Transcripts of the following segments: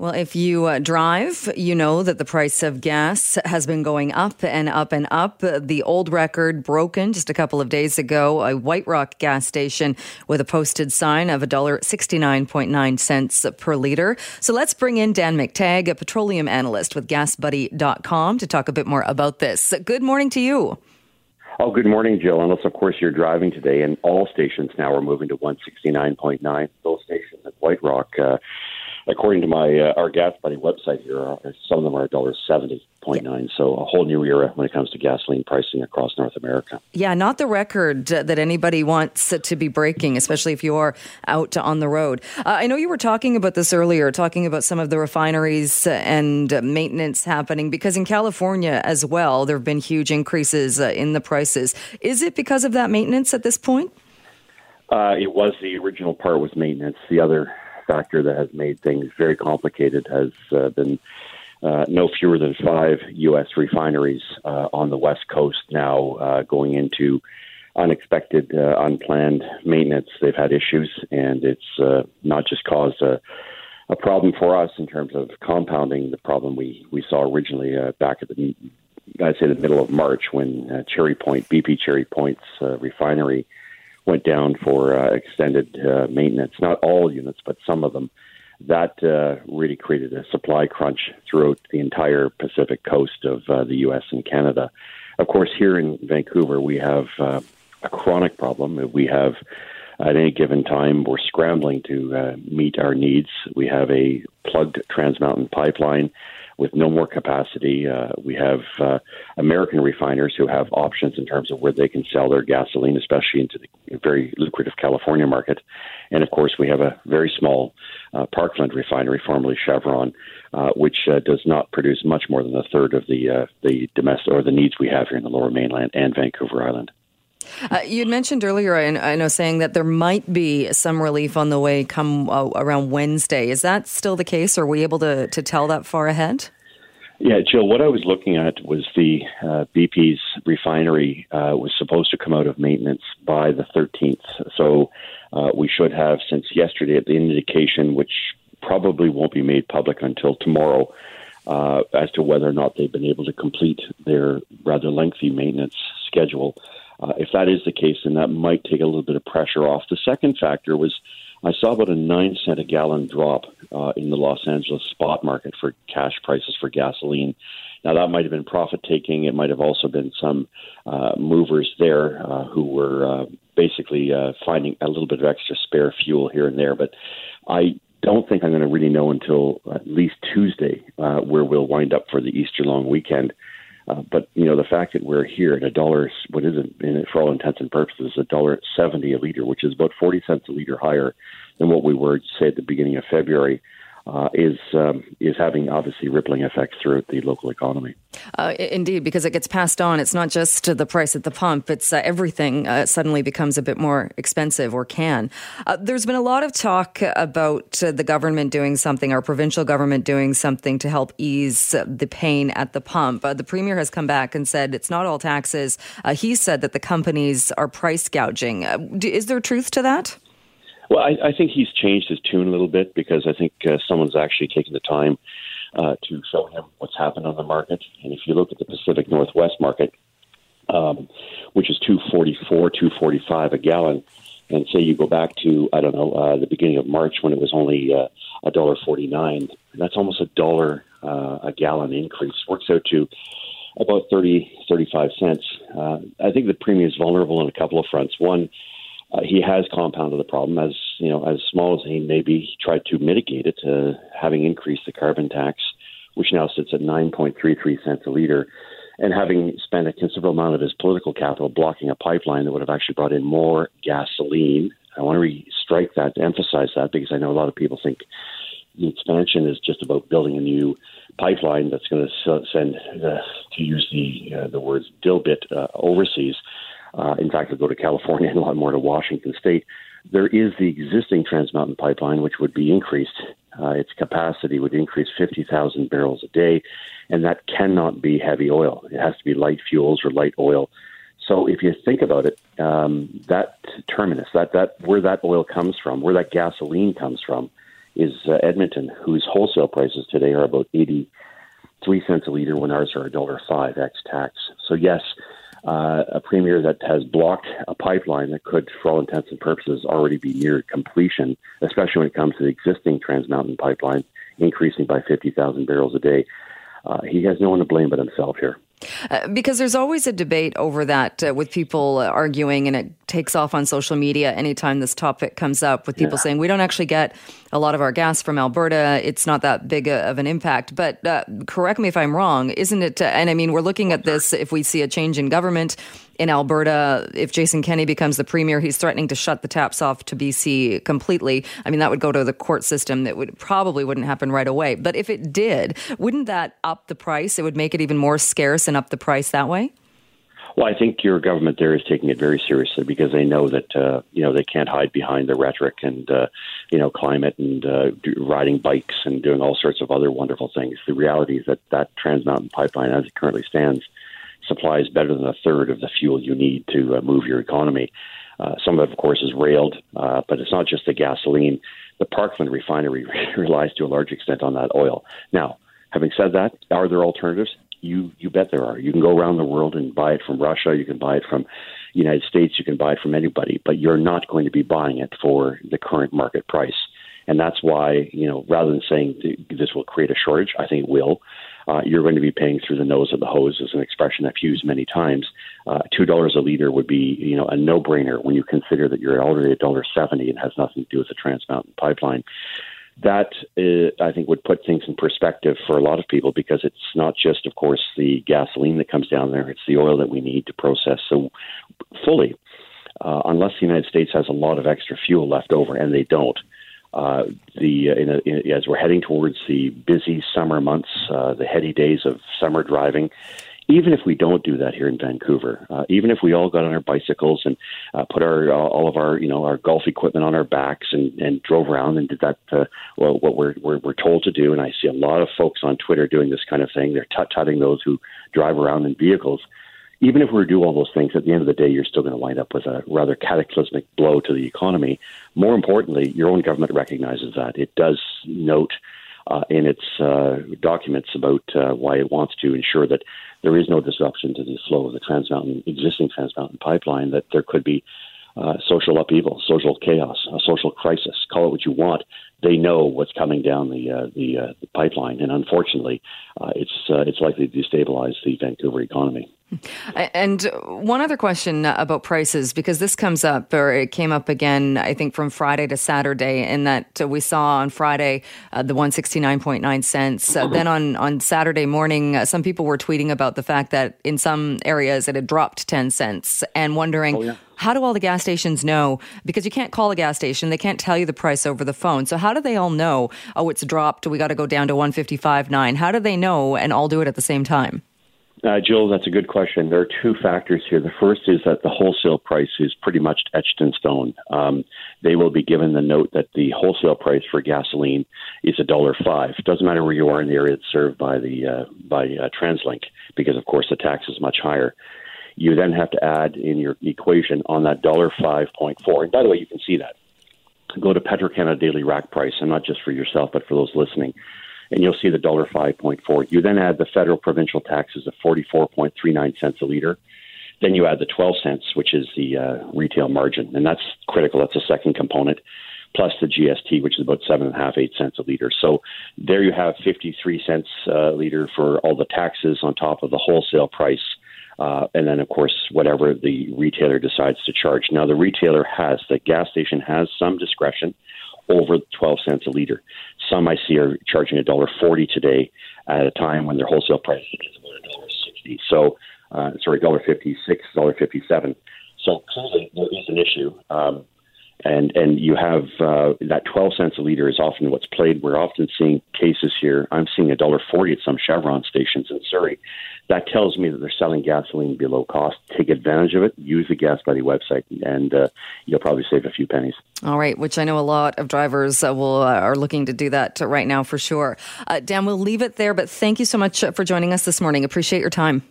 Well, if you uh, drive, you know that the price of gas has been going up and up and up. The old record broken just a couple of days ago. A White Rock gas station with a posted sign of $1.69.9 cents per liter. So let's bring in Dan McTeague, a petroleum analyst with GasBuddy.com, to talk a bit more about this. Good morning to you. Oh, good morning, Jill. Unless, of course, you're driving today, and all stations now are moving to 169.9. Those stations at White Rock. Uh, according to my uh, our gas buddy website here, uh, some of them are dollar seventy point nine. So a whole new era when it comes to gasoline pricing across North America. Yeah, not the record that anybody wants to be breaking, especially if you're out on the road. Uh, I know you were talking about this earlier, talking about some of the refineries and maintenance happening because in California as well, there have been huge increases uh, in the prices. Is it because of that maintenance at this point? Uh, it was the original part was maintenance. The other factor that has made things very complicated has uh, been uh, no fewer than five U.S. refineries uh, on the West Coast now uh, going into unexpected, uh, unplanned maintenance. They've had issues, and it's uh, not just caused a, a problem for us in terms of compounding the problem we, we saw originally uh, back at the I'd say the middle of March when uh, Cherry Point, BP Cherry Point's uh, refinery went down for uh, extended uh, maintenance. Not all units, but some of them. That uh, really created a supply crunch throughout the entire Pacific coast of uh, the U.S. and Canada. Of course, here in Vancouver, we have uh, a chronic problem. We have at any given time, we're scrambling to uh, meet our needs. We have a plugged Trans Mountain pipeline with no more capacity. Uh, we have uh, American refiners who have options in terms of where they can sell their gasoline, especially into the very lucrative California market. And of course, we have a very small uh, Parkland refinery, formerly Chevron, uh, which uh, does not produce much more than a third of the uh, the domestic or the needs we have here in the Lower Mainland and Vancouver Island. Uh, you had mentioned earlier, I, I, know, saying that there might be some relief on the way come uh, around Wednesday. Is that still the case? Are we able to, to tell that far ahead? Yeah, Jill, what I was looking at was the uh, BP's refinery uh, was supposed to come out of maintenance by the 13th. So uh, we should have, since yesterday, the indication, which probably won't be made public until tomorrow, uh, as to whether or not they've been able to complete their rather lengthy maintenance schedule. Uh, if that is the case, then that might take a little bit of pressure off. The second factor was I saw about a nine cent a gallon drop uh, in the Los Angeles spot market for cash prices for gasoline. Now that might have been profit taking. It might have also been some uh, movers there uh, who were uh, basically uh, finding a little bit of extra spare fuel here and there. But I don't think I'm going to really know until at least Tuesday uh, where we'll wind up for the Easter long weekend. Uh, but you know the fact that we're here at a dollar, what is it, in, for all intents and purposes, a dollar seventy a liter, which is about forty cents a liter higher than what we were, say, at the beginning of February uh, is um, is having obviously rippling effects throughout the local economy. Uh, indeed, because it gets passed on. It's not just the price at the pump; it's uh, everything uh, suddenly becomes a bit more expensive, or can. Uh, there's been a lot of talk about uh, the government doing something, our provincial government doing something to help ease the pain at the pump. the premier has come back and said it's not all taxes. he said that the companies are price gouging. is there truth to that? Well, I, I think he's changed his tune a little bit because I think uh, someone's actually taken the time uh, to show him what's happened on the market. And if you look at the Pacific Northwest market, um, which is 244, 245 a gallon, and say you go back to I don't know uh, the beginning of March when it was only uh, a dollar forty nine, that's almost a dollar uh, a gallon increase. Works out to about 30, 35 cents. Uh, I think the premium is vulnerable on a couple of fronts. One, uh, he has compounded the problem as you know as small as he may be. He tried to mitigate it, uh, having increased the carbon tax, which now sits at 9.33 cents a liter, and having spent a considerable amount of his political capital blocking a pipeline that would have actually brought in more gasoline. I want to re-strike that, to emphasize that, because I know a lot of people think the expansion is just about building a new pipeline that's going to send, uh, to use the uh, the words dilbit, overseas. Uh, in fact, it'll go to California and a lot more to Washington State. There is the existing Trans Mountain Pipeline, which would be increased. Uh, its capacity would increase 50,000 barrels a day, and that cannot be heavy oil. It has to be light fuels or light oil. So if you think about it, um, that terminus, that, that where that oil comes from, where that gasoline comes from, is uh, Edmonton, whose wholesale prices today are about 83 cents a liter when ours are $1.05 ex tax. So, yes, uh, a premier that has blocked a pipeline that could, for all intents and purposes, already be near completion, especially when it comes to the existing Trans Mountain pipeline increasing by 50,000 barrels a day. Uh, he has no one to blame but himself here. Uh, because there's always a debate over that uh, with people arguing, and it takes off on social media anytime this topic comes up with people yeah. saying we don't actually get a lot of our gas from Alberta. It's not that big a, of an impact. But uh, correct me if I'm wrong, isn't it? Uh, and I mean, we're looking at this if we see a change in government in Alberta, if Jason Kenney becomes the premier, he's threatening to shut the taps off to BC completely. I mean, that would go to the court system. That would probably wouldn't happen right away. But if it did, wouldn't that up the price? It would make it even more scarce and up the price that way. Well, I think your government there is taking it very seriously because they know that uh, you know they can't hide behind the rhetoric and uh, you know climate and uh, riding bikes and doing all sorts of other wonderful things. The reality is that that Trans Mountain pipeline, as it currently stands, supplies better than a third of the fuel you need to uh, move your economy. Uh, some of it, of course, is railed, uh, but it's not just the gasoline. The Parkland refinery relies to a large extent on that oil. Now, having said that, are there alternatives? You you bet there are. You can go around the world and buy it from Russia. You can buy it from the United States. You can buy it from anybody, but you're not going to be buying it for the current market price. And that's why, you know, rather than saying this will create a shortage, I think it will uh, you're going to be paying through the nose of the hose, is an expression I've used many times. Uh, Two dollars a liter would be, you know, a no-brainer when you consider that you're already a dollar seventy and has nothing to do with the Trans Mountain Pipeline. That uh, I think would put things in perspective for a lot of people because it's not just, of course, the gasoline that comes down there; it's the oil that we need to process so fully. Uh, unless the United States has a lot of extra fuel left over, and they don't, uh, the uh, in a, in, as we're heading towards the busy summer months, uh, the heady days of summer driving. Even if we don't do that here in Vancouver, uh, even if we all got on our bicycles and uh, put our uh, all of our you know our golf equipment on our backs and, and drove around and did that, uh, well, what we're, we're we're told to do, and I see a lot of folks on Twitter doing this kind of thing. They're tut tutting those who drive around in vehicles even if we do all those things, at the end of the day, you're still going to wind up with a rather cataclysmic blow to the economy. More importantly, your own government recognizes that. It does note uh, in its uh, documents about uh, why it wants to ensure that there is no disruption to the flow of the Trans Mountain, existing Trans Mountain pipeline, that there could be uh, social upheaval, social chaos, a social crisis, call it what you want. They know what's coming down the uh, the, uh, the, pipeline, and unfortunately, uh, it's uh, it's likely to destabilize the Vancouver economy. And one other question about prices, because this comes up, or it came up again, I think from Friday to Saturday, in that we saw on Friday uh, the 169.9 cents. Uh, then on, on Saturday morning, uh, some people were tweeting about the fact that in some areas it had dropped 10 cents and wondering. Oh, yeah. How do all the gas stations know? Because you can't call a gas station, they can't tell you the price over the phone. So how do they all know? Oh, it's dropped. We got to go down to 155.9. How do they know and all do it at the same time? Uh, Jill, that's a good question. There are two factors here. The first is that the wholesale price is pretty much etched in stone. Um, they will be given the note that the wholesale price for gasoline is a dollar five. Doesn't matter where you are in the area that's served by the uh, by uh, TransLink, because of course the tax is much higher. You then have to add in your equation on that dollar five point four. And by the way, you can see that. Go to Petro-Canada daily rack price, and not just for yourself, but for those listening and you'll see the dollar five point four. You then add the federal provincial taxes of forty four point three nine cents a liter. Then you add the twelve cents, which is the uh, retail margin, and that's critical. That's the second component, plus the GST, which is about seven and a half, eight cents a liter. So there you have fifty three cents a liter for all the taxes on top of the wholesale price. Uh, and then, of course, whatever the retailer decides to charge. Now, the retailer has, the gas station has some discretion over 12 cents a liter. Some I see are charging a dollar forty today at a time when their wholesale price is about a dollar sixty. So, uh, sorry, dollar fifty six, dollar fifty seven. So clearly there is an issue. Um, and and you have uh, that 12 cents a liter is often what's played. We're often seeing cases here. I'm seeing a dollar forty at some Chevron stations in Surrey. That tells me that they're selling gasoline below cost. Take advantage of it. Use the Gas Buddy website, and uh, you'll probably save a few pennies. All right, which I know a lot of drivers uh, will uh, are looking to do that right now for sure. Uh, Dan, we'll leave it there, but thank you so much for joining us this morning. Appreciate your time.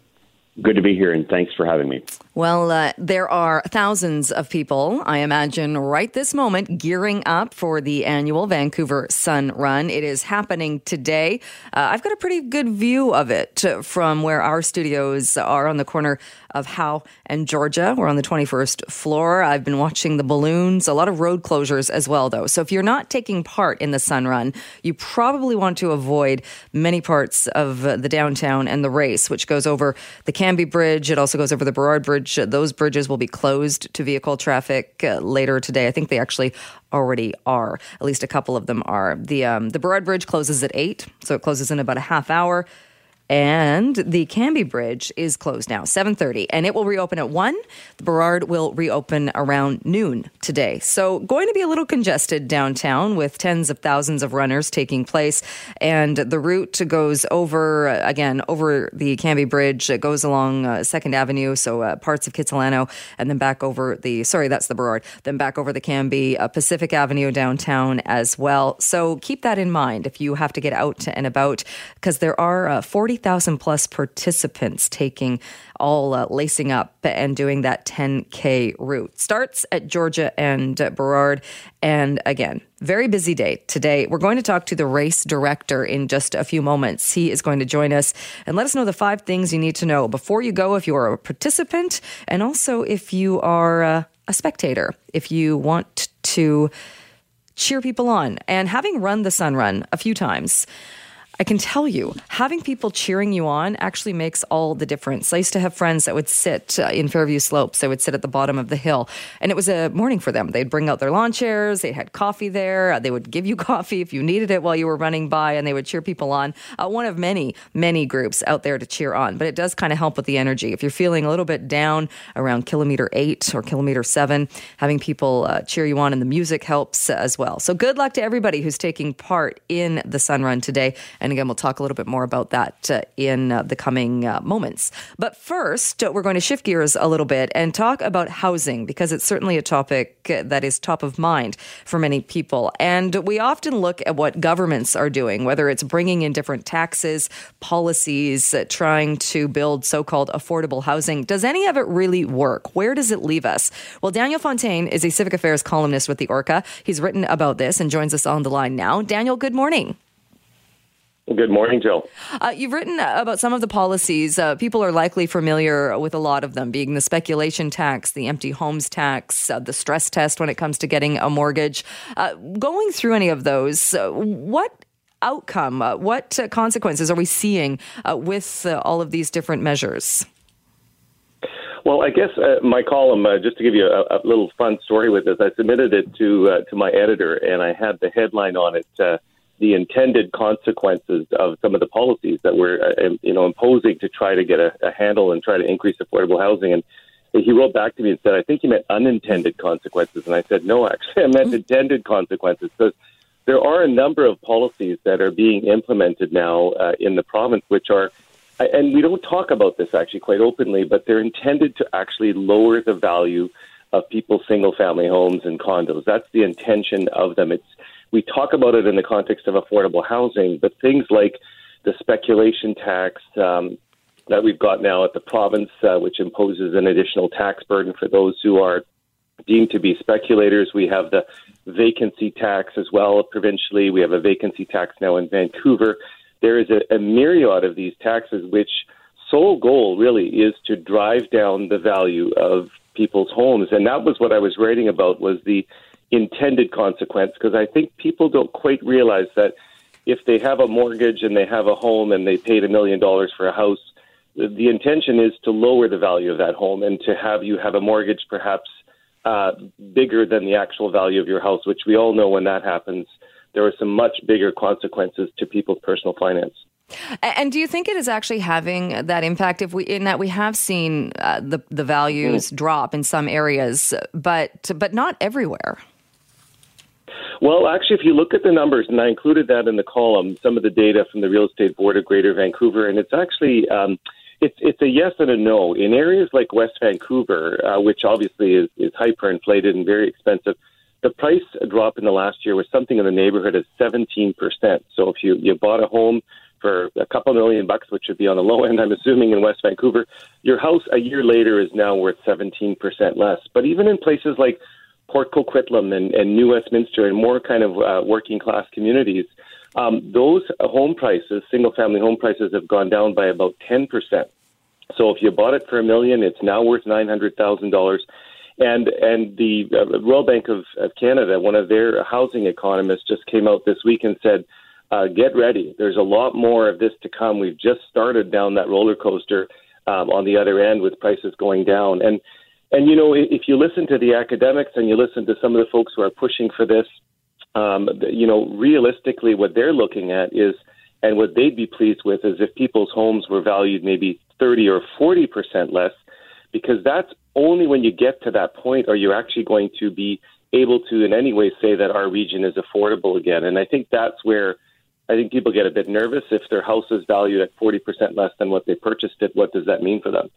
Good to be here, and thanks for having me. Well, uh, there are thousands of people, I imagine, right this moment, gearing up for the annual Vancouver Sun Run. It is happening today. Uh, I've got a pretty good view of it from where our studios are on the corner of Howe and Georgia. We're on the 21st floor. I've been watching the balloons, a lot of road closures as well, though. So if you're not taking part in the Sun Run, you probably want to avoid many parts of the downtown and the race, which goes over the Cambie Bridge. It also goes over the Burrard Bridge. Those bridges will be closed to vehicle traffic uh, later today. I think they actually already are. At least a couple of them are. The um, the Burrard Bridge closes at eight, so it closes in about a half hour and the Cambie Bridge is closed now, 7:30, and it will reopen at 1. The Burrard will reopen around noon today. So, going to be a little congested downtown with tens of thousands of runners taking place, and the route goes over again over the Cambie Bridge, it goes along uh, 2nd Avenue, so uh, parts of Kitsilano and then back over the sorry, that's the Burrard, then back over the Cambie uh, Pacific Avenue downtown as well. So, keep that in mind if you have to get out and about because there are uh, 40 3,000 plus participants taking all uh, lacing up and doing that 10K route. Starts at Georgia and Burrard. And again, very busy day today. We're going to talk to the race director in just a few moments. He is going to join us and let us know the five things you need to know before you go if you are a participant and also if you are uh, a spectator, if you want to cheer people on. And having run the Sun Run a few times, I can tell you, having people cheering you on actually makes all the difference. I used to have friends that would sit uh, in Fairview Slopes. They would sit at the bottom of the hill, and it was a morning for them. They'd bring out their lawn chairs. They had coffee there. Uh, they would give you coffee if you needed it while you were running by, and they would cheer people on. Uh, one of many, many groups out there to cheer on, but it does kind of help with the energy. If you're feeling a little bit down around kilometer eight or kilometer seven, having people uh, cheer you on and the music helps as well. So good luck to everybody who's taking part in the Sun Run today. And and again, we'll talk a little bit more about that uh, in uh, the coming uh, moments. But first, uh, we're going to shift gears a little bit and talk about housing because it's certainly a topic uh, that is top of mind for many people. And we often look at what governments are doing, whether it's bringing in different taxes, policies, uh, trying to build so called affordable housing. Does any of it really work? Where does it leave us? Well, Daniel Fontaine is a civic affairs columnist with the Orca. He's written about this and joins us on the line now. Daniel, good morning. Good morning, Jill. Uh, you've written about some of the policies. Uh, people are likely familiar with a lot of them, being the speculation tax, the empty homes tax, uh, the stress test when it comes to getting a mortgage. Uh, going through any of those, uh, what outcome, uh, what consequences are we seeing with all of these different measures? Well, I guess uh, my column, uh, just to give you a, a, little fun story with this, I submitted it to uh, to my editor, and I had the headline on it the intended consequences of some of the policies that we're, uh, you know, imposing to try to get a, a handle and try to increase affordable housing. And he wrote back to me and said, "I think you meant unintended consequences." And I said, "No, actually, I meant intended consequences." Because there are a number of policies that are being implemented now uh, in the province, which are, and we don't talk about this actually quite openly, but they're intended to actually lower the value of people's single-family homes and condos. That's the intention of them. It's we talk about it in the context of affordable housing, but things like the speculation tax um, that we've got now at the province, uh, which imposes an additional tax burden for those who are deemed to be speculators. We have the vacancy tax as well provincially. We have a vacancy tax now in Vancouver. There is a, a myriad of these taxes, which sole goal really is to drive down the value of people's homes. And that was what I was writing about was the intended consequence because I think people don't quite realize that if they have a mortgage and they have a home and they paid a million dollars for a house, the intention is to lower the value of that home and to have you have a mortgage perhaps uh, bigger than the actual value of your house, which we all know when that happens, there are some much bigger consequences to people's personal finance. And do you think it is actually having that impact? If we in that we have seen uh, the the values mm. drop in some areas, but but not everywhere. Well, actually, if you look at the numbers, and I included that in the column, some of the data from the Real Estate Board of Greater Vancouver, and it's actually um, it's it's a yes and a no. In areas like West Vancouver, uh, which obviously is, is hyperinflated and very expensive, the price drop in the last year was something in the neighborhood of 17%. So if you, you bought a home for a couple million bucks, which would be on the low end, I'm assuming, in West Vancouver, your house a year later is now worth 17% less. But even in places like Port Coquitlam and, and New Westminster and more kind of uh, working class communities, um, those home prices, single family home prices, have gone down by about 10%. So if you bought it for a million, it's now worth $900,000. And and the uh, Royal Bank of, of Canada, one of their housing economists, just came out this week and said, uh, "Get ready. There's a lot more of this to come. We've just started down that roller coaster um, on the other end with prices going down." And and you know, if you listen to the academics and you listen to some of the folks who are pushing for this, um, you know, realistically, what they're looking at is, and what they'd be pleased with is if people's homes were valued maybe 30 or 40 percent less, because that's only when you get to that point are you actually going to be able to in any way say that our region is affordable again. And I think that's where I think people get a bit nervous if their house is valued at 40% less than what they purchased it. What does that mean for them?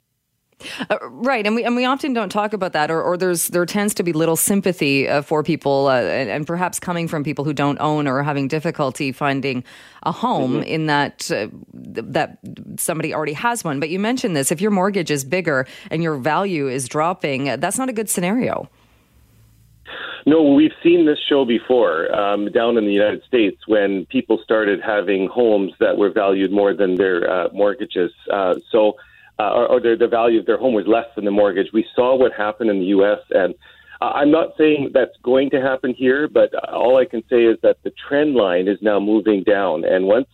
Uh, right, and we and we often don't talk about that, or, or there's there tends to be little sympathy uh, for people, uh, and, and, perhaps coming from people who don't own or are having difficulty finding a home mm-hmm. in that uh, that somebody already has one. But you mentioned this: if your mortgage is bigger and your value is dropping, that's not a good scenario. No, we've seen this show before um, down in the United States when people started having homes that were valued more than their uh, mortgages. Uh, so uh, or, or their, the value of their home was less than the mortgage. We saw what happened in the U.S. and uh, I'm not saying that's going to happen here, but all I can say is that the trend line is now moving down. And once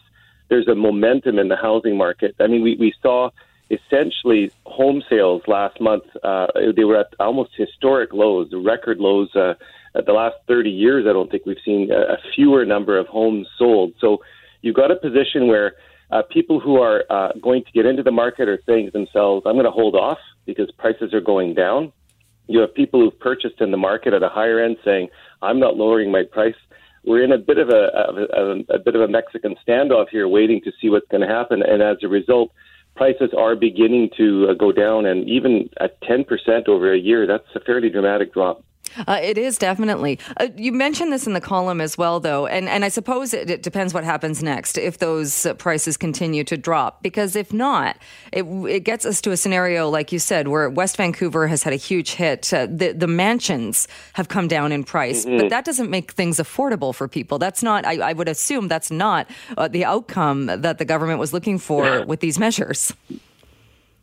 there's a momentum in the housing market, I mean, we, we saw essentially home sales last month, uh, they were at almost historic lows, record lows. Uh, at the last 30 years, I don't think we've seen a, a fewer number of homes sold. So you've got a position where uh, people who are uh, going to get into the market are saying to themselves, I'm going to hold off because prices are going down. You have people who've purchased in the market at a higher end saying, I'm not lowering my price. We're in a bit of a, a, a, a bit of a Mexican standoff here, waiting to see what's going to happen. And as a result, prices are beginning to uh, go down, and even at 10% over a year, that's a fairly dramatic drop. Uh, it is definitely. Uh, you mentioned this in the column as well, though, and and I suppose it, it depends what happens next if those uh, prices continue to drop. Because if not, it it gets us to a scenario like you said, where West Vancouver has had a huge hit. Uh, the the mansions have come down in price, mm-hmm. but that doesn't make things affordable for people. That's not. I, I would assume that's not uh, the outcome that the government was looking for with these measures.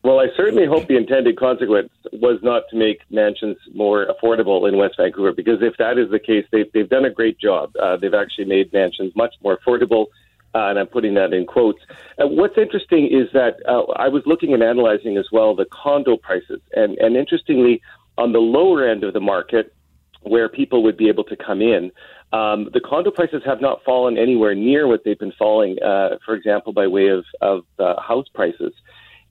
Well, I certainly hope the intended consequence was not to make mansions more affordable in West Vancouver, because if that is the case, they've, they've done a great job. Uh, they've actually made mansions much more affordable, uh, and I'm putting that in quotes. Uh, what's interesting is that uh, I was looking and analyzing as well the condo prices, and, and interestingly, on the lower end of the market, where people would be able to come in, um, the condo prices have not fallen anywhere near what they've been falling, uh, for example, by way of, of house prices.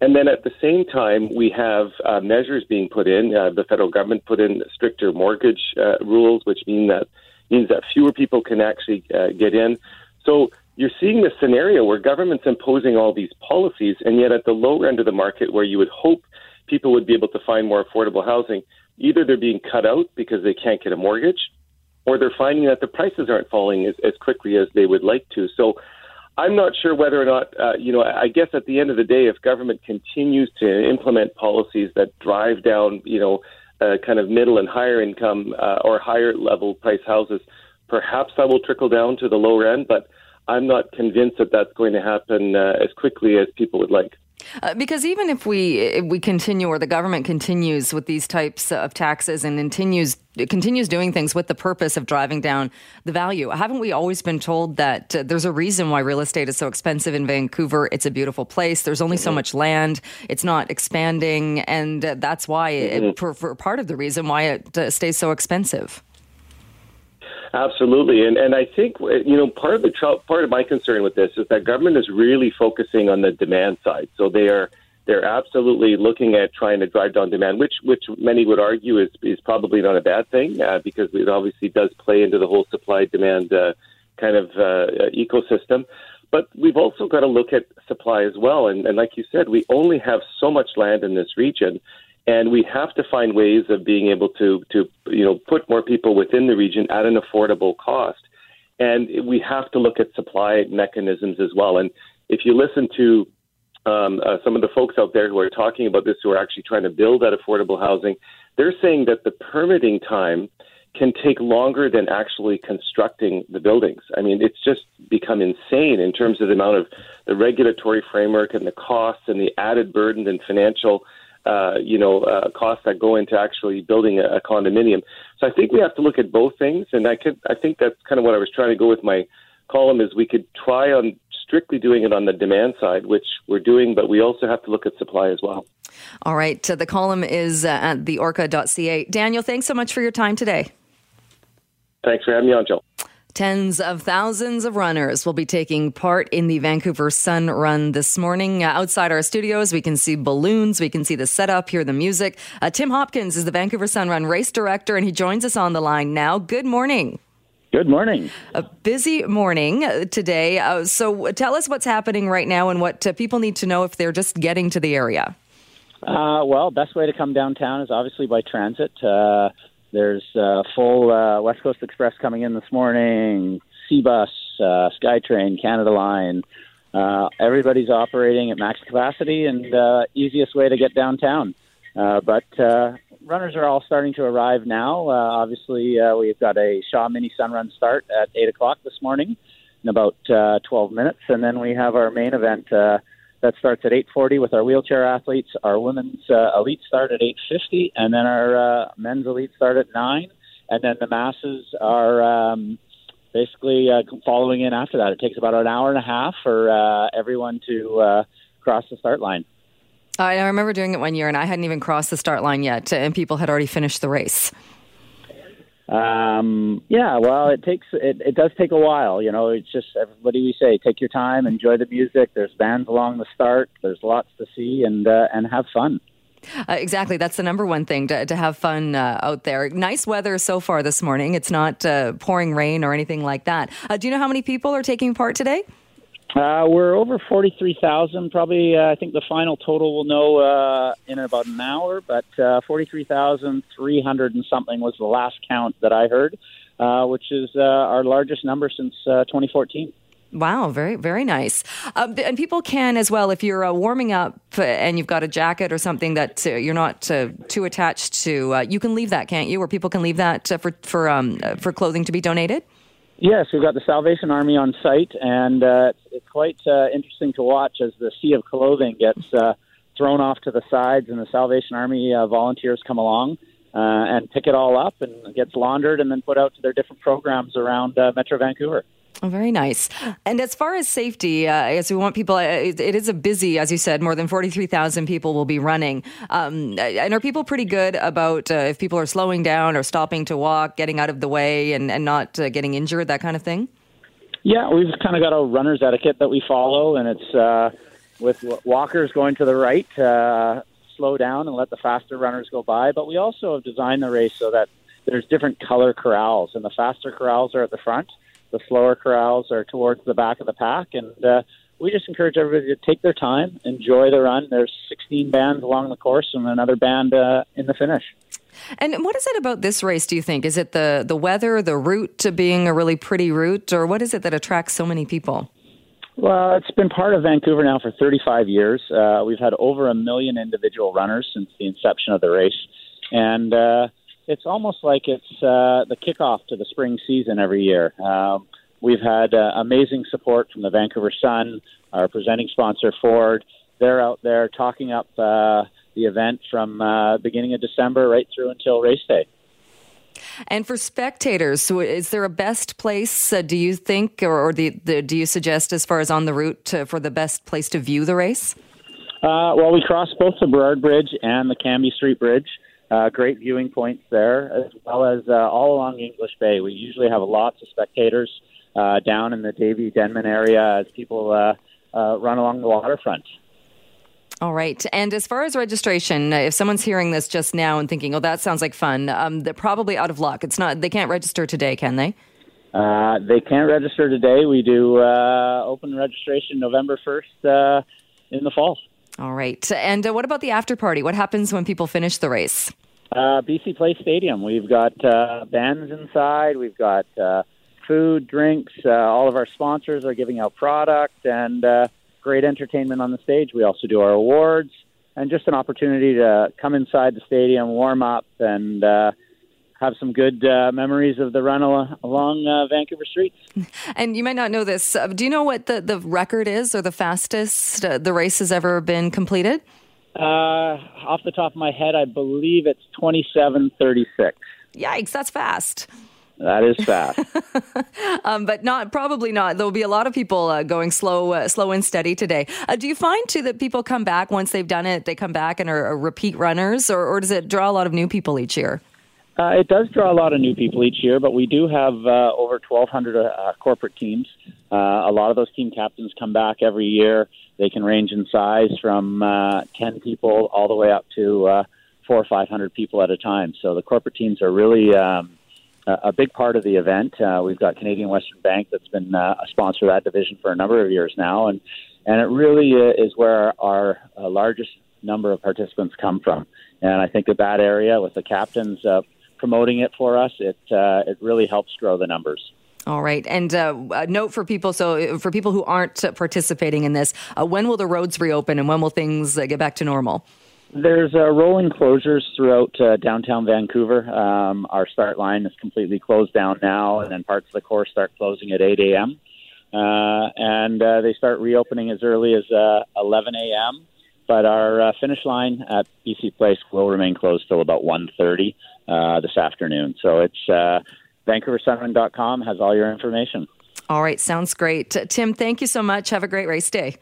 And then at the same time, we have uh, measures being put in. Uh, the federal government put in stricter mortgage uh, rules, which mean that means that fewer people can actually uh, get in. So you're seeing this scenario where government's imposing all these policies, and yet at the lower end of the market, where you would hope people would be able to find more affordable housing, either they're being cut out because they can't get a mortgage, or they're finding that the prices aren't falling as, as quickly as they would like to. So I'm not sure whether or not, uh, you know, I guess at the end of the day, if government continues to implement policies that drive down, you know, uh, kind of middle and higher income uh, or higher level price houses, perhaps that will trickle down to the lower end. But I'm not convinced that that's going to happen uh, as quickly as people would like. Uh, because even if we if we continue or the government continues with these types of taxes and continues continues doing things with the purpose of driving down the value, haven't we always been told that uh, there's a reason why real estate is so expensive in Vancouver? It's a beautiful place. There's only mm-hmm. so much land. It's not expanding, and uh, that's why mm-hmm. for, for, part of the reason why it uh, stays so expensive. Absolutely, and and I think you know part of the part of my concern with this is that government is really focusing on the demand side. So they are they're absolutely looking at trying to drive down demand, which which many would argue is is probably not a bad thing uh, because it obviously does play into the whole supply demand uh, kind of uh, ecosystem. But we've also got to look at supply as well, and, and like you said, we only have so much land in this region, and we have to find ways of being able to to you know put more people within the region at an affordable cost. and we have to look at supply mechanisms as well. And if you listen to um, uh, some of the folks out there who are talking about this, who are actually trying to build that affordable housing, they're saying that the permitting time can take longer than actually constructing the buildings. I mean, it's just become insane in terms of the amount of the regulatory framework and the costs and the added burden and financial, uh, you know, uh, costs that go into actually building a, a condominium. So I think we have to look at both things, and I could, I think that's kind of what I was trying to go with my column is we could try on strictly doing it on the demand side, which we're doing, but we also have to look at supply as well. All right. Uh, the column is uh, at theorca.ca. Daniel, thanks so much for your time today. Thanks for having me on, Jill. Tens of thousands of runners will be taking part in the Vancouver Sun Run this morning. Uh, outside our studios, we can see balloons, we can see the setup, hear the music. Uh, Tim Hopkins is the Vancouver Sun Run race director, and he joins us on the line now. Good morning. Good morning. A busy morning uh, today. Uh, so tell us what's happening right now and what uh, people need to know if they're just getting to the area. Uh, well, best way to come downtown is obviously by transit. Uh, there's uh, full West Coast Express coming in this morning, Seabus, SkyTrain, Canada Line. everybody's operating at max capacity and the easiest way to get downtown. but runners are all starting to arrive now. Uh, obviously, uh, we've got a Shaw Mini Sun Run start at 8 o'clock this morning in about uh, 12 minutes. And then we have our main event uh, that starts at 8.40 with our wheelchair athletes, our women's uh, elite start at 8.50, and then our uh, men's elite start at 9. And then the masses are um, basically uh, following in after that. It takes about an hour and a half for uh, everyone to uh, cross the start line. I remember doing it one year, and I hadn't even crossed the start line yet, and people had already finished the race. Um, yeah, well, it takes it, it does take a while. You know, it's just what do we say? Take your time, enjoy the music. There's bands along the start. There's lots to see, and uh, and have fun. Uh, exactly. That's the number one thing to, to have fun uh, out there. Nice weather so far this morning. It's not uh, pouring rain or anything like that. Uh, do you know how many people are taking part today? Uh, we're over 43,000. Probably, uh, I think the final total we'll know uh, in about an hour, but uh, 43,300 and something was the last count that I heard, uh, which is uh, our largest number since uh, 2014. Wow, very, very nice. Um, and people can as well, if you're uh, warming up and you've got a jacket or something that uh, you're not uh, too attached to, uh, you can leave that, can't you? Or people can leave that uh, for for um, uh, for clothing to be donated. Yes, we've got the Salvation Army on site, and uh, it's quite uh, interesting to watch as the sea of clothing gets uh, thrown off to the sides, and the Salvation Army uh, volunteers come along uh, and pick it all up, and gets laundered and then put out to their different programs around uh, Metro Vancouver. Oh, very nice. And as far as safety, uh, as we want people, uh, it, it is a busy, as you said, more than 43,000 people will be running. Um, and are people pretty good about uh, if people are slowing down or stopping to walk, getting out of the way and, and not uh, getting injured, that kind of thing? Yeah, we've kind of got a runner's etiquette that we follow, and it's uh, with walkers going to the right, uh, slow down and let the faster runners go by. But we also have designed the race so that there's different color corrals, and the faster corrals are at the front the slower corrals are towards the back of the pack, and uh, we just encourage everybody to take their time, enjoy the run. There's 16 bands along the course, and another band uh, in the finish. And what is it about this race? Do you think is it the the weather, the route to being a really pretty route, or what is it that attracts so many people? Well, it's been part of Vancouver now for 35 years. Uh, we've had over a million individual runners since the inception of the race, and uh, it's almost like it's uh, the kickoff to the spring season every year. Um, we've had uh, amazing support from the Vancouver Sun, our presenting sponsor Ford. They're out there talking up uh, the event from uh, beginning of December right through until race day. And for spectators, so is there a best place? Uh, do you think, or, or the, the, do you suggest, as far as on the route, to, for the best place to view the race? Uh, well, we cross both the Burrard Bridge and the Cambie Street Bridge. Uh, great viewing points there, as well as uh, all along English Bay. We usually have lots of spectators uh, down in the Davie Denman area as people uh, uh, run along the waterfront. All right. And as far as registration, if someone's hearing this just now and thinking, "Oh, that sounds like fun," um, they're probably out of luck. It's not. They can't register today, can they? Uh, they can't register today. We do uh, open registration November first uh, in the fall. All right. And uh, what about the after party? What happens when people finish the race? Uh, BC Place Stadium. We've got uh, bands inside. We've got uh, food, drinks. Uh, all of our sponsors are giving out product and uh, great entertainment on the stage. We also do our awards and just an opportunity to come inside the stadium, warm up, and uh, have some good uh, memories of the run al- along uh, Vancouver streets. And you might not know this. Uh, do you know what the, the record is or the fastest uh, the race has ever been completed? Uh, off the top of my head, I believe it's 2736. Yikes, that's fast. That is fast, um, but not probably not. There will be a lot of people uh, going slow, uh, slow and steady today. Uh, do you find too that people come back once they've done it? They come back and are, are repeat runners, or, or, does it draw a lot of new people each year? Uh, it does draw a lot of new people each year, but we do have uh, over 1,200 uh, corporate teams. A lot of those team captains come back every year. They can range in size from 10 people all the way up to four or 500 people at a time. So the corporate teams are really um, a big part of the event. Uh, we've got Canadian Western Bank that's been uh, a sponsor of that division for a number of years now, and and it really uh, is where our uh, largest number of participants come from. And I think that that area, with the captains uh, promoting it for us, it uh, it really helps grow the numbers. All right, and uh, a note for people. So, for people who aren't participating in this, uh, when will the roads reopen, and when will things uh, get back to normal? There's uh, rolling closures throughout uh, downtown Vancouver. Um, our start line is completely closed down now, and then parts of the course start closing at 8 a.m. Uh, and uh, they start reopening as early as uh, 11 a.m. But our uh, finish line at BC Place will remain closed till about 1:30 uh, this afternoon. So it's uh, VancouverSunrun.com has all your information. All right, sounds great. Tim, thank you so much. Have a great race day.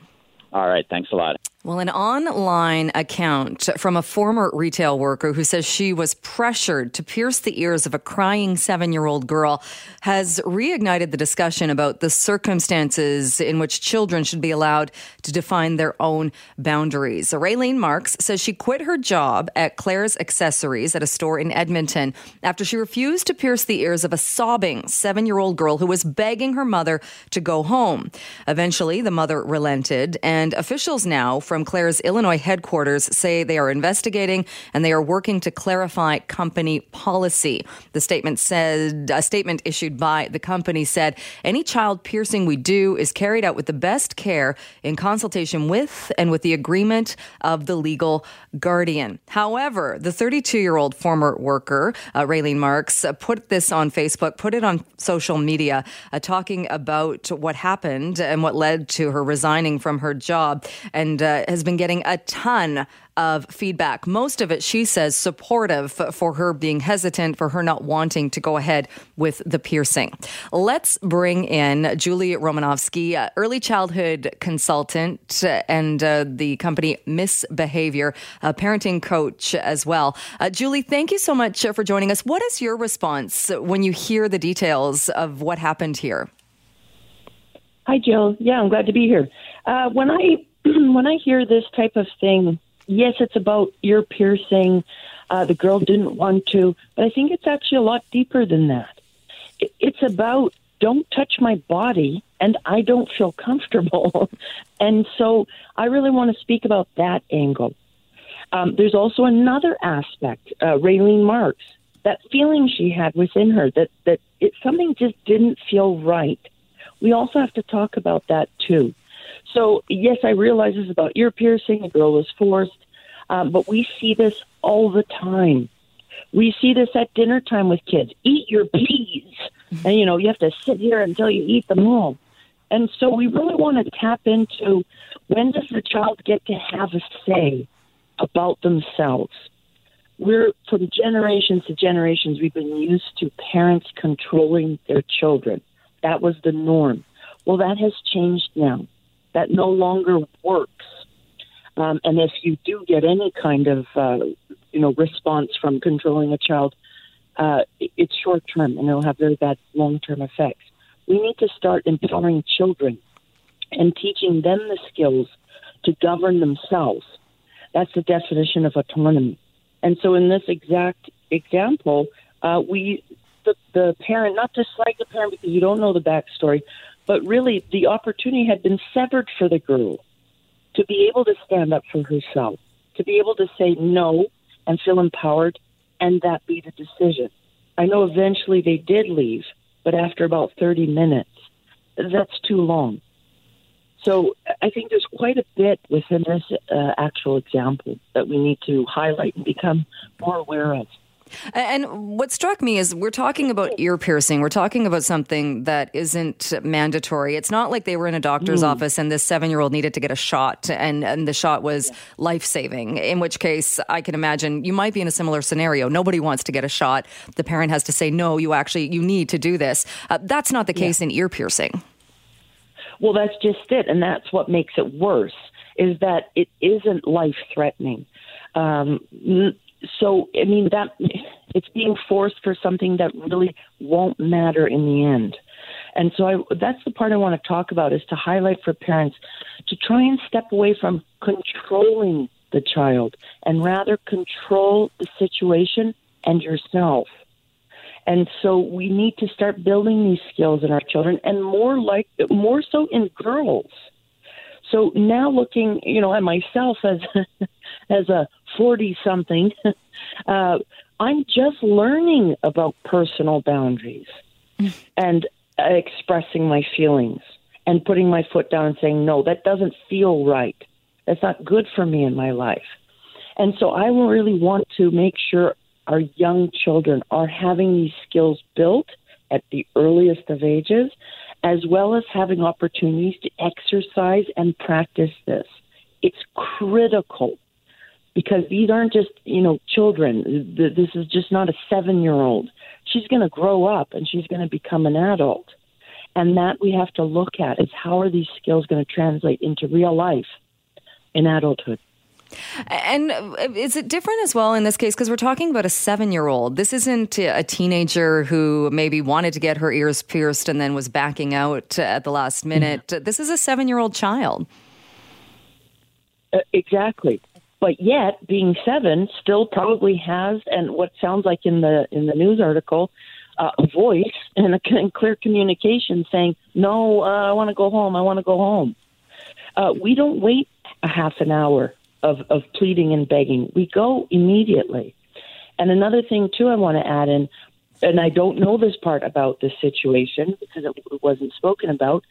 All right, thanks a lot. Well, an online account from a former retail worker who says she was pressured to pierce the ears of a crying seven year old girl has reignited the discussion about the circumstances in which children should be allowed to define their own boundaries. Raylene Marks says she quit her job at Claire's Accessories at a store in Edmonton after she refused to pierce the ears of a sobbing seven year old girl who was begging her mother to go home. Eventually, the mother relented, and officials now from Claire's Illinois headquarters say they are investigating and they are working to clarify company policy. The statement said, a statement issued by the company said, any child piercing we do is carried out with the best care in consultation with and with the agreement of the legal guardian. However, the 32 year old former worker, uh, Raylene Marks, uh, put this on Facebook, put it on social media, uh, talking about what happened and what led to her resigning from her job. And uh, has been getting a ton of feedback. Most of it, she says, supportive for her being hesitant, for her not wanting to go ahead with the piercing. Let's bring in Julie Romanowski, uh, early childhood consultant and uh, the company Miss Behaviour, a parenting coach as well. Uh, Julie, thank you so much for joining us. What is your response when you hear the details of what happened here? Hi, Jill. Yeah, I'm glad to be here. Uh, when I when I hear this type of thing, yes, it's about ear piercing. Uh, the girl didn't want to, but I think it's actually a lot deeper than that. It's about don't touch my body and I don't feel comfortable. and so I really want to speak about that angle. Um, there's also another aspect, uh, Raylene Marks, that feeling she had within her that, that it, something just didn't feel right. We also have to talk about that too. So, yes, I realize this is about ear piercing. A girl was forced. Um, but we see this all the time. We see this at dinner time with kids. Eat your peas. Mm-hmm. And, you know, you have to sit here until you eat them all. And so we really want to tap into when does the child get to have a say about themselves? We're from generations to generations, we've been used to parents controlling their children. That was the norm. Well, that has changed now that no longer works. Um, and if you do get any kind of, uh, you know, response from controlling a child, uh, it's short term and it'll have very bad long term effects. We need to start empowering children and teaching them the skills to govern themselves. That's the definition of autonomy. And so, in this exact example, uh, we the, the parent, not to slight the parent because you don't know the backstory, but really, the opportunity had been severed for the girl to be able to stand up for herself, to be able to say no and feel empowered, and that be the decision. I know eventually they did leave, but after about 30 minutes, that's too long. So I think there's quite a bit within this uh, actual example that we need to highlight and become more aware of. And what struck me is we're talking about ear piercing. We're talking about something that isn't mandatory. It's not like they were in a doctor's mm. office and this seven year old needed to get a shot and, and the shot was yeah. life saving, in which case I can imagine you might be in a similar scenario. Nobody wants to get a shot. The parent has to say, no, you actually, you need to do this. Uh, that's not the case yeah. in ear piercing. Well, that's just it. And that's what makes it worse is that it isn't life threatening. Um, so I mean that it's being forced for something that really won't matter in the end. And so I, that's the part I want to talk about is to highlight for parents to try and step away from controlling the child and rather control the situation and yourself. And so we need to start building these skills in our children and more like more so in girls. So now looking, you know, at myself as as a 40 something, uh, I'm just learning about personal boundaries and uh, expressing my feelings and putting my foot down and saying, no, that doesn't feel right. That's not good for me in my life. And so I really want to make sure our young children are having these skills built at the earliest of ages, as well as having opportunities to exercise and practice this. It's critical because these aren't just you know children. This is just not a seven year old. She's going to grow up and she's going to become an adult, and that we have to look at is how are these skills going to translate into real life in adulthood. And is it different as well in this case? Because we're talking about a seven year old. This isn't a teenager who maybe wanted to get her ears pierced and then was backing out at the last minute. Mm-hmm. This is a seven year old child. Uh, exactly but yet being seven still probably has and what sounds like in the in the news article uh, a voice and a clear communication saying no uh, i want to go home i want to go home. Uh, we don't wait a half an hour of, of pleading and begging. We go immediately. And another thing too i want to add in and i don't know this part about this situation because it wasn't spoken about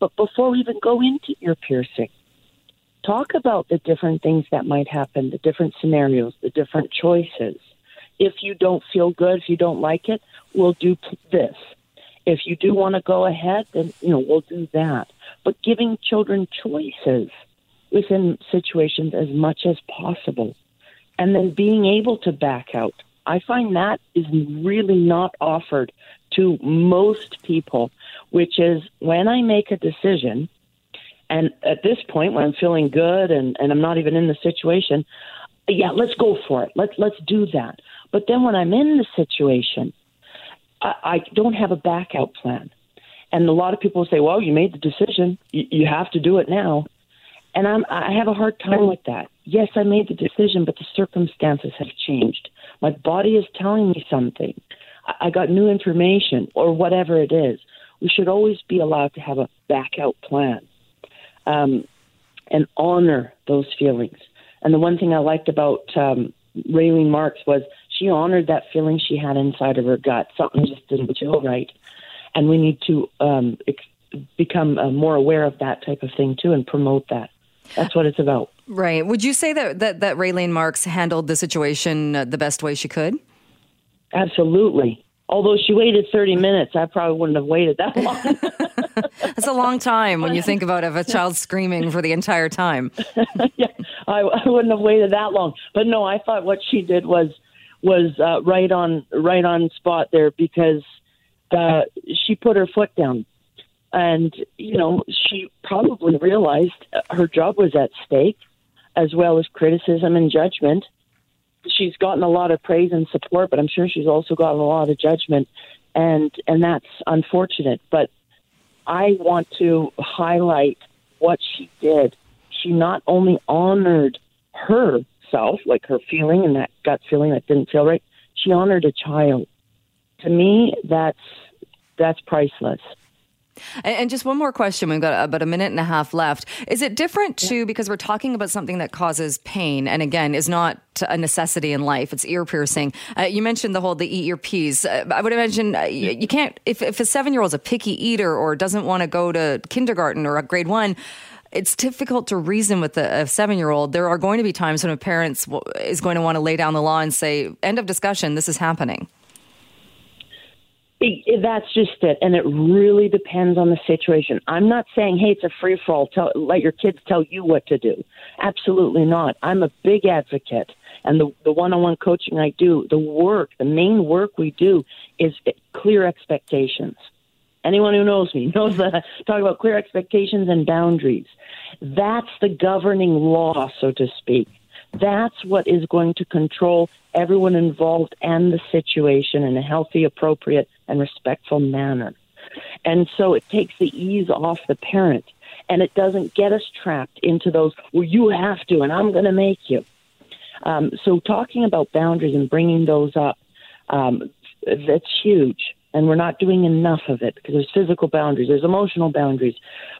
but before we even go into ear piercing talk about the different things that might happen, the different scenarios, the different choices. If you don't feel good, if you don't like it, we'll do this. If you do want to go ahead, then you know we'll do that. But giving children choices within situations as much as possible, and then being able to back out. I find that is really not offered to most people, which is when I make a decision, and at this point, when I'm feeling good and, and I'm not even in the situation, yeah, let's go for it. Let's let's do that. But then when I'm in the situation, I, I don't have a back out plan. And a lot of people say, "Well, you made the decision. You, you have to do it now." And I'm I have a hard time with that. Yes, I made the decision, but the circumstances have changed. My body is telling me something. I, I got new information or whatever it is. We should always be allowed to have a back out plan um, and honor those feelings. And the one thing I liked about um, Raylene Marks was she honored that feeling she had inside of her gut. Something just didn't feel right, and we need to um, ex- become uh, more aware of that type of thing too, and promote that. That's what it's about. Right. Would you say that that, that Raylene Marks handled the situation uh, the best way she could? Absolutely. Although she waited 30 minutes, I probably wouldn't have waited that long. That's a long time when you think about if a child screaming for the entire time. yeah, I, I, wouldn't have waited that long. But no, I thought what she did was was uh, right on right on spot there because uh, she put her foot down, and you know she probably realized her job was at stake, as well as criticism and judgment she's gotten a lot of praise and support, but I'm sure she's also gotten a lot of judgment, and and that's unfortunate. But I want to highlight what she did. She not only honored herself, like her feeling and that gut feeling that didn't feel right. She honored a child. To me, that's that's priceless. And just one more question. We've got about a minute and a half left. Is it different too because we're talking about something that causes pain and again is not a necessity in life? It's ear piercing. Uh, you mentioned the whole the eat your peas. Uh, I would imagine uh, you, you, can't if if a seven year old's a picky eater or doesn't want to go to kindergarten or a grade one. It's difficult to reason with a, a seven year old. There are going to be times when a parent is going to want to lay down the law and say, "End of discussion. This is happening." That's just it, and it really depends on the situation. I'm not saying, hey, it's a free for all. Tell let your kids tell you what to do. Absolutely not. I'm a big advocate, and the the one-on-one coaching I do, the work, the main work we do is clear expectations. Anyone who knows me knows that I talk about clear expectations and boundaries. That's the governing law, so to speak. That's what is going to control everyone involved and the situation in a healthy, appropriate, and respectful manner. And so it takes the ease off the parent and it doesn't get us trapped into those, well, you have to, and I'm going to make you. Um, so talking about boundaries and bringing those up, um, that's huge. And we're not doing enough of it because there's physical boundaries, there's emotional boundaries.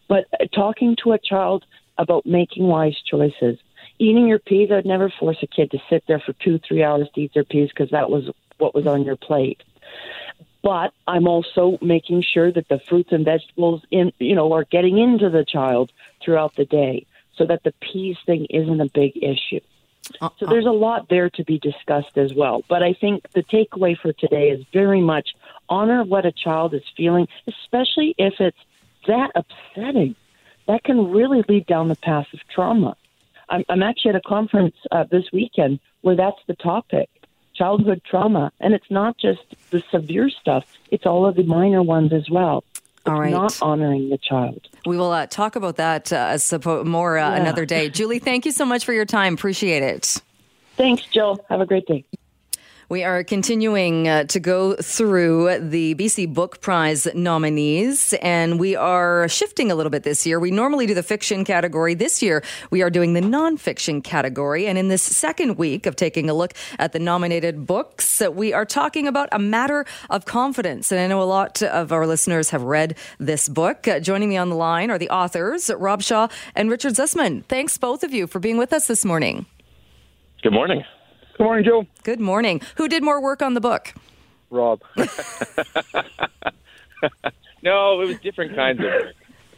But uh, talking to a child about making wise choices, eating your peas, I'd never force a kid to sit there for two, three hours to eat their peas because that was what was on your plate. But I'm also making sure that the fruits and vegetables in you know are getting into the child throughout the day so that the peas thing isn't a big issue. Uh-uh. So uh. there's a lot there to be discussed as well. But I think the takeaway for today is very much honor what a child is feeling, especially if it's that upsetting. That can really lead down the path of trauma. I'm, I'm actually at a conference uh, this weekend where that's the topic childhood trauma. And it's not just the severe stuff, it's all of the minor ones as well. It's all right. not honoring the child. We will uh, talk about that uh, suppo- more uh, yeah. another day. Julie, thank you so much for your time. Appreciate it. Thanks, Jill. Have a great day. We are continuing uh, to go through the BC Book Prize nominees, and we are shifting a little bit this year. We normally do the fiction category. This year, we are doing the nonfiction category. And in this second week of taking a look at the nominated books, we are talking about A Matter of Confidence. And I know a lot of our listeners have read this book. Uh, joining me on the line are the authors, Rob Shaw and Richard Zussman. Thanks, both of you, for being with us this morning. Good morning. Good morning, Joe. Good morning. Who did more work on the book? Rob. no, it was different kinds of work.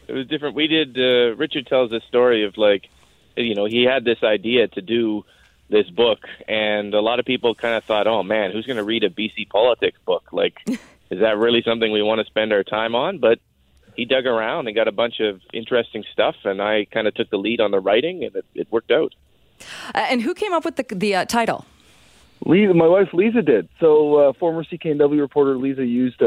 It was different. We did. Uh, Richard tells this story of like, you know, he had this idea to do this book, and a lot of people kind of thought, "Oh man, who's going to read a BC politics book? Like, is that really something we want to spend our time on?" But he dug around and got a bunch of interesting stuff, and I kind of took the lead on the writing, and it, it worked out. Uh, and who came up with the, the uh, title? Lisa, my wife Lisa did. So uh, former CKNW reporter Lisa used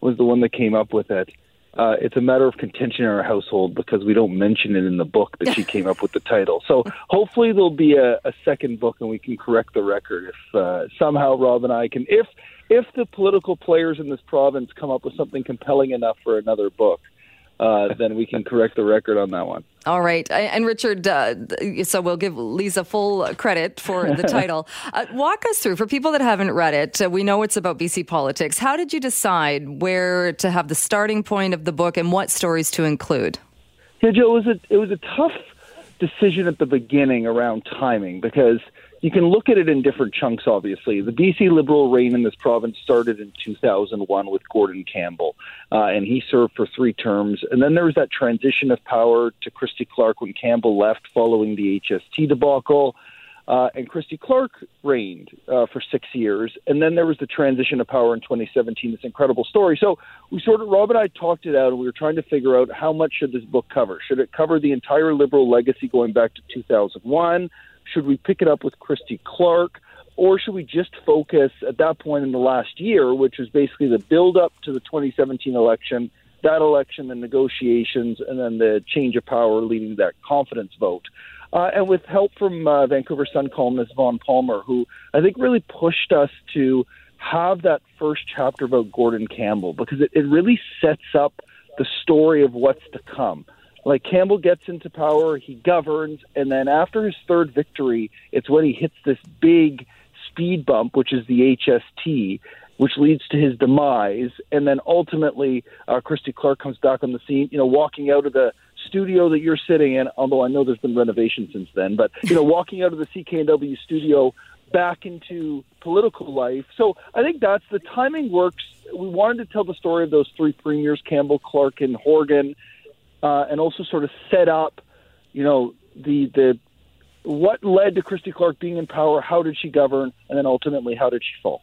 was the one that came up with it. Uh, it's a matter of contention in our household because we don't mention it in the book that she came up with the title. So hopefully there'll be a, a second book and we can correct the record if uh, somehow Rob and I can if if the political players in this province come up with something compelling enough for another book uh, then we can correct the record on that one. All right. And Richard, uh, so we'll give Lisa full credit for the title. Uh, walk us through, for people that haven't read it, uh, we know it's about BC politics. How did you decide where to have the starting point of the book and what stories to include? Yeah, Joe, it was a, it was a tough decision at the beginning around timing because – you can look at it in different chunks, obviously. The BC Liberal reign in this province started in 2001 with Gordon Campbell, uh, and he served for three terms. And then there was that transition of power to Christy Clark when Campbell left following the HST debacle. Uh, and Christy Clark reigned uh, for six years, and then there was the transition of power in 2017. This incredible story. So we sort of, Rob and I talked it out, and we were trying to figure out how much should this book cover. Should it cover the entire Liberal legacy going back to 2001? Should we pick it up with Christy Clark? Or should we just focus at that point in the last year, which was basically the build up to the 2017 election, that election, the negotiations, and then the change of power leading to that confidence vote? Uh, and with help from uh, Vancouver Sun columnist Vaughn Palmer, who I think really pushed us to have that first chapter about Gordon Campbell because it, it really sets up the story of what's to come. Like Campbell gets into power, he governs, and then after his third victory, it's when he hits this big speed bump, which is the HST, which leads to his demise. And then ultimately, uh, Christy Clark comes back on the scene, you know, walking out of the studio that you're sitting in, although I know there's been renovation since then, but, you know, walking out of the CKNW studio back into political life. So I think that's the timing works. We wanted to tell the story of those three premiers, Campbell, Clark, and Horgan, uh, and also sort of set up, you know, the the what led to Christy Clark being in power, how did she govern, and then ultimately how did she fall.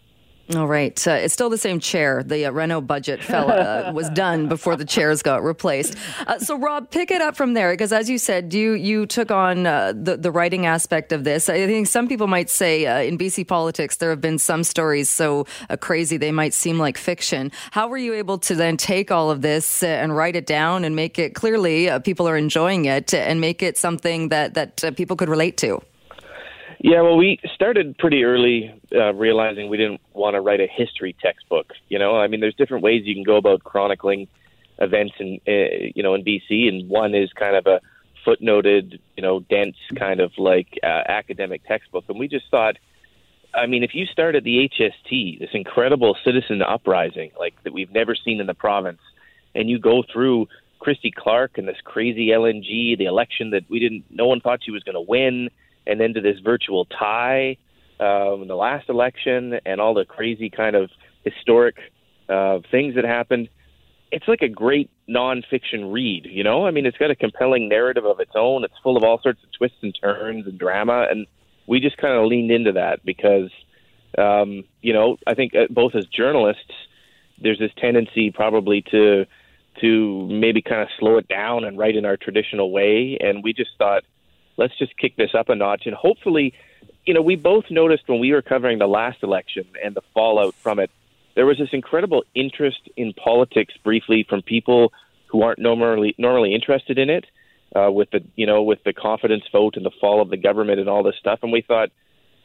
All right. Uh, it's still the same chair. The uh, Reno budget fell, uh, was done before the chairs got replaced. Uh, so, Rob, pick it up from there because, as you said, you you took on uh, the the writing aspect of this. I think some people might say uh, in BC politics there have been some stories so crazy they might seem like fiction. How were you able to then take all of this and write it down and make it clearly people are enjoying it and make it something that that people could relate to? Yeah, well, we started pretty early uh, realizing we didn't want to write a history textbook. You know, I mean, there's different ways you can go about chronicling events in, uh, you know, in BC, and one is kind of a footnoted, you know, dense kind of like uh, academic textbook. And we just thought, I mean, if you start at the HST, this incredible citizen uprising like that we've never seen in the province, and you go through Christy Clark and this crazy LNG, the election that we didn't, no one thought she was going to win and then to this virtual tie um, in the last election and all the crazy kind of historic uh, things that happened. It's like a great nonfiction read, you know. I mean, it's got a compelling narrative of its own. It's full of all sorts of twists and turns and drama, and we just kind of leaned into that because, um, you know, I think uh, both as journalists, there's this tendency probably to to maybe kind of slow it down and write in our traditional way, and we just thought let's just kick this up a notch. And hopefully you know we both noticed when we were covering the last election and the fallout from it there was this incredible interest in politics briefly from people who aren't normally normally interested in it uh, with the you know with the confidence vote and the fall of the government and all this stuff. And we thought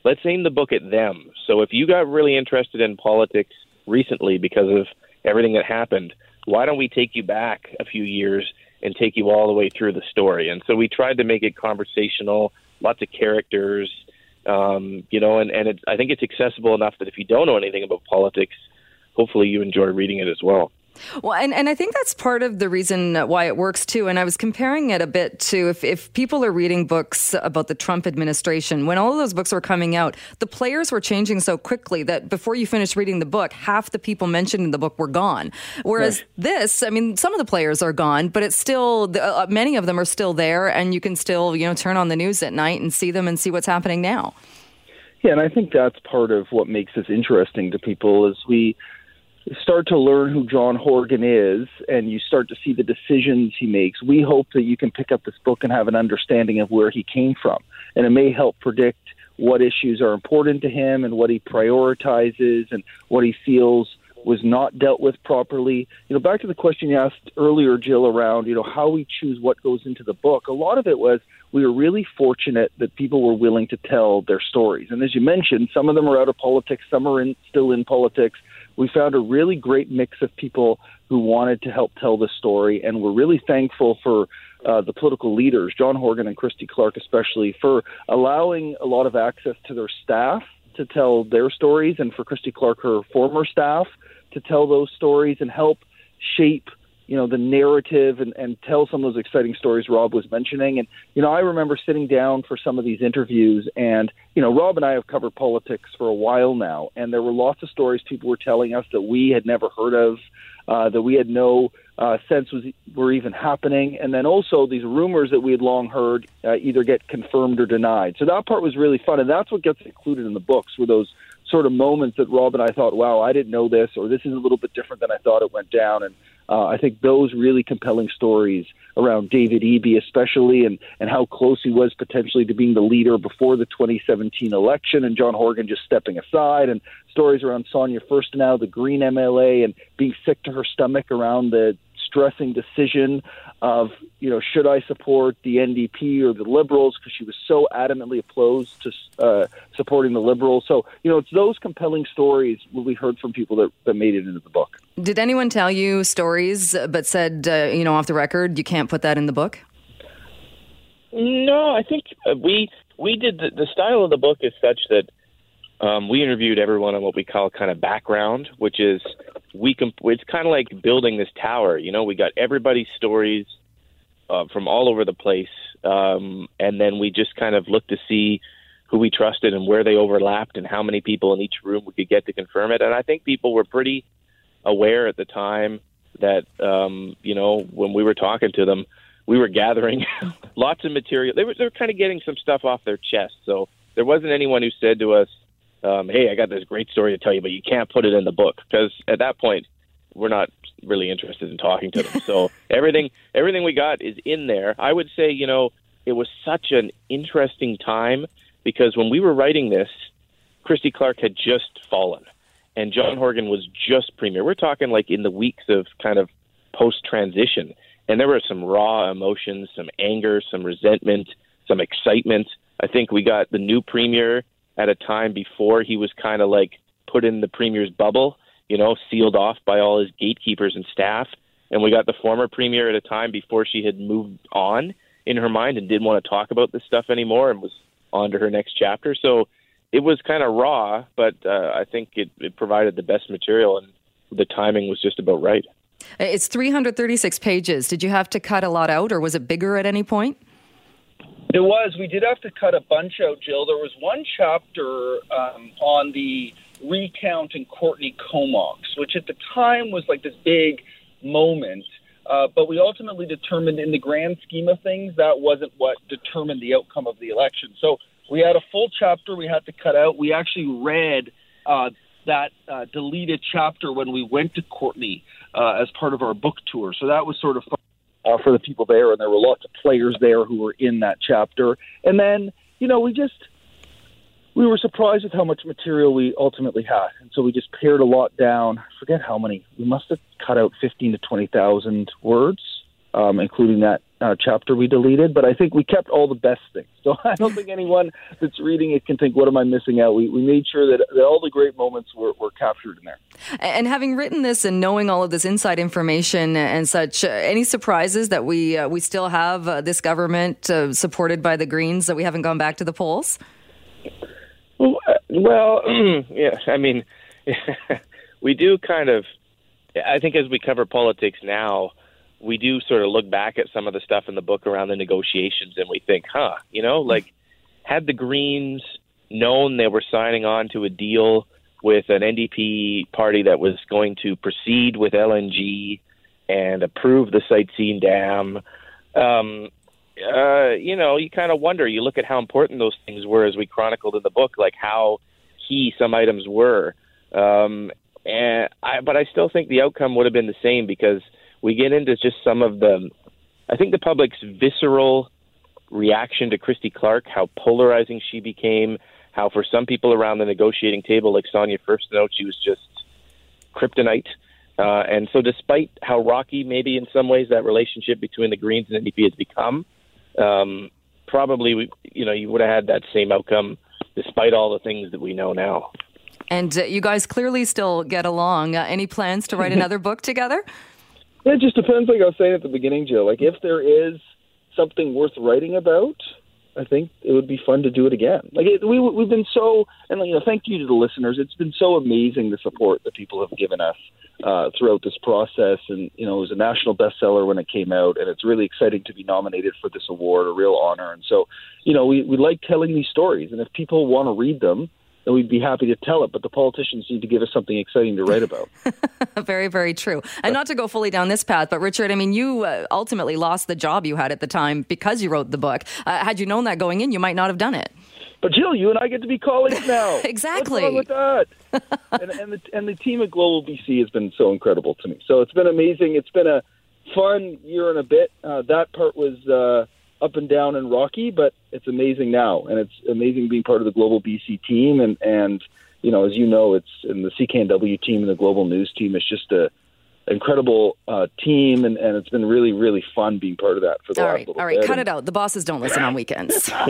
let's aim the book at them. So if you got really interested in politics recently because of everything that happened why don't we take you back a few years and take you all the way through the story. And so we tried to make it conversational, lots of characters, um, you know, and, and it, I think it's accessible enough that if you don't know anything about politics, hopefully you enjoy reading it as well. Well, and, and I think that's part of the reason why it works too. And I was comparing it a bit to if, if people are reading books about the Trump administration, when all of those books were coming out, the players were changing so quickly that before you finished reading the book, half the people mentioned in the book were gone. Whereas right. this, I mean, some of the players are gone, but it's still, uh, many of them are still there, and you can still, you know, turn on the news at night and see them and see what's happening now. Yeah, and I think that's part of what makes this interesting to people is we start to learn who John Horgan is and you start to see the decisions he makes, we hope that you can pick up this book and have an understanding of where he came from. And it may help predict what issues are important to him and what he prioritizes and what he feels was not dealt with properly. You know, back to the question you asked earlier, Jill, around, you know, how we choose what goes into the book. A lot of it was we were really fortunate that people were willing to tell their stories. And as you mentioned, some of them are out of politics, some are in, still in politics we found a really great mix of people who wanted to help tell the story, and we're really thankful for uh, the political leaders, John Horgan and Christy Clark especially, for allowing a lot of access to their staff to tell their stories, and for Christy Clark, her former staff, to tell those stories and help shape you know the narrative and, and tell some of those exciting stories Rob was mentioning. And you know, I remember sitting down for some of these interviews, and you know, Rob and I have covered politics for a while now, and there were lots of stories people were telling us that we had never heard of, uh, that we had no uh, sense was were even happening, and then also these rumors that we had long heard uh, either get confirmed or denied. So that part was really fun, and that's what gets included in the books were those sort of moments that Rob and I thought, wow, I didn't know this, or this is a little bit different than I thought it went down, and uh, I think those really compelling stories around David Eby, especially, and, and how close he was potentially to being the leader before the 2017 election, and John Horgan just stepping aside, and stories around Sonia Furstenau, the Green MLA, and being sick to her stomach around the stressing decision of, you know, should I support the NDP or the Liberals because she was so adamantly opposed to uh, supporting the Liberals. So, you know, it's those compelling stories we heard from people that, that made it into the book. Did anyone tell you stories but said, uh, you know, off the record, you can't put that in the book? No, I think uh, we we did the, the style of the book is such that um, we interviewed everyone on what we call kind of background, which is we comp- it's kind of like building this tower. You know, we got everybody's stories uh, from all over the place, um, and then we just kind of looked to see who we trusted and where they overlapped and how many people in each room we could get to confirm it. And I think people were pretty aware at the time that um, you know when we were talking to them, we were gathering lots of material. They were they were kind of getting some stuff off their chest. So there wasn't anyone who said to us, um, "Hey, I got this great story to tell you, but you can't put it in the book," because at that point we're not really interested in talking to them. so everything everything we got is in there. I would say you know it was such an interesting time because when we were writing this, Christy Clark had just fallen and John Horgan was just premier. We're talking like in the weeks of kind of post transition, and there were some raw emotions, some anger, some resentment, some excitement. I think we got the new premier at a time before he was kind of like put in the premier's bubble, you know, sealed off by all his gatekeepers and staff. And we got the former premier at a time before she had moved on in her mind and didn't want to talk about this stuff anymore and was on to her next chapter. So it was kind of raw, but uh, I think it, it provided the best material, and the timing was just about right. It's 336 pages. Did you have to cut a lot out, or was it bigger at any point? It was. We did have to cut a bunch out, Jill. There was one chapter um, on the recount in Courtenay Comox, which at the time was like this big moment. Uh, but we ultimately determined, in the grand scheme of things, that wasn't what determined the outcome of the election. So we had a full chapter we had to cut out. We actually read uh, that uh, deleted chapter when we went to Courtenay uh, as part of our book tour. So that was sort of fun uh, for the people there, and there were lots of players there who were in that chapter. And then, you know, we just we were surprised with how much material we ultimately had, and so we just pared a lot down. I forget how many. We must have cut out fifteen to twenty thousand words, um, including that uh, chapter we deleted, but I think we kept all the best things. So I don't think anyone that's reading it can think, what am I missing out? We, we made sure that, that all the great moments were, were captured in there. And having written this and knowing all of this inside information and such, uh, any surprises that we, uh, we still have uh, this government uh, supported by the Greens that we haven't gone back to the polls? Well, uh, well yeah, I mean, we do kind of, I think as we cover politics now, we do sort of look back at some of the stuff in the book around the negotiations and we think, huh, you know, like had the Greens known they were signing on to a deal with an NDP party that was going to proceed with LNG and approve the C Dam, um, uh, you know, you kind of wonder. You look at how important those things were as we chronicled in the book, like how key some items were. Um, and I, but I still think the outcome would have been the same because – we get into just some of the, I think the public's visceral reaction to Christy Clark, how polarizing she became, how for some people around the negotiating table, like Sonia Furstenau, she was just kryptonite. Uh, and so, despite how rocky, maybe in some ways, that relationship between the Greens and NDP has become, um, probably we, you know you would have had that same outcome, despite all the things that we know now. And uh, you guys clearly still get along. Uh, any plans to write another book together? It just depends, like I was saying at the beginning, Joe. Like if there is something worth writing about, I think it would be fun to do it again. Like it, we we've been so, and you know, thank you to the listeners. It's been so amazing the support that people have given us uh, throughout this process. And you know, it was a national bestseller when it came out, and it's really exciting to be nominated for this award, a real honor. And so, you know, we we like telling these stories, and if people want to read them, then we'd be happy to tell it. But the politicians need to give us something exciting to write about. very, very true. And not to go fully down this path, but Richard, I mean, you uh, ultimately lost the job you had at the time because you wrote the book. Uh, had you known that going in, you might not have done it. But Jill, you and I get to be colleagues now. exactly. What's wrong with that? and, and, the, and the team at Global BC has been so incredible to me. So it's been amazing. It's been a fun year and a bit. Uh, that part was uh, up and down and rocky, but it's amazing now, and it's amazing being part of the Global BC team. And and you know, as you know, it's in the CKNW team and the Global News team. It's just a incredible uh, team, and, and it's been really, really fun being part of that for the all last right, little all right, bit. cut it out. The bosses don't listen on weekends.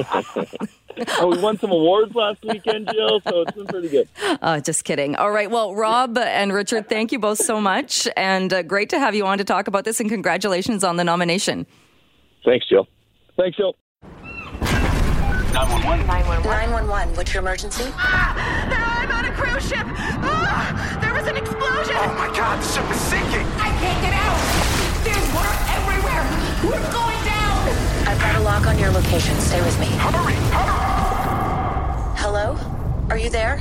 oh, we won some awards last weekend, Jill, so it's been pretty good. Uh, just kidding. All right. Well, Rob and Richard, thank you both so much, and uh, great to have you on to talk about this. And congratulations on the nomination. Thanks, Jill. Thanks, Jill. 911. 911. 911. What's your emergency? Ah, I'm on a cruise ship. Ah, there was an explosion. Oh my God, the ship is sinking. I can't get out. There's water everywhere. We're going down. I've got a lock on your location. Stay with me. Hurry, hurry. Hello? Are you there?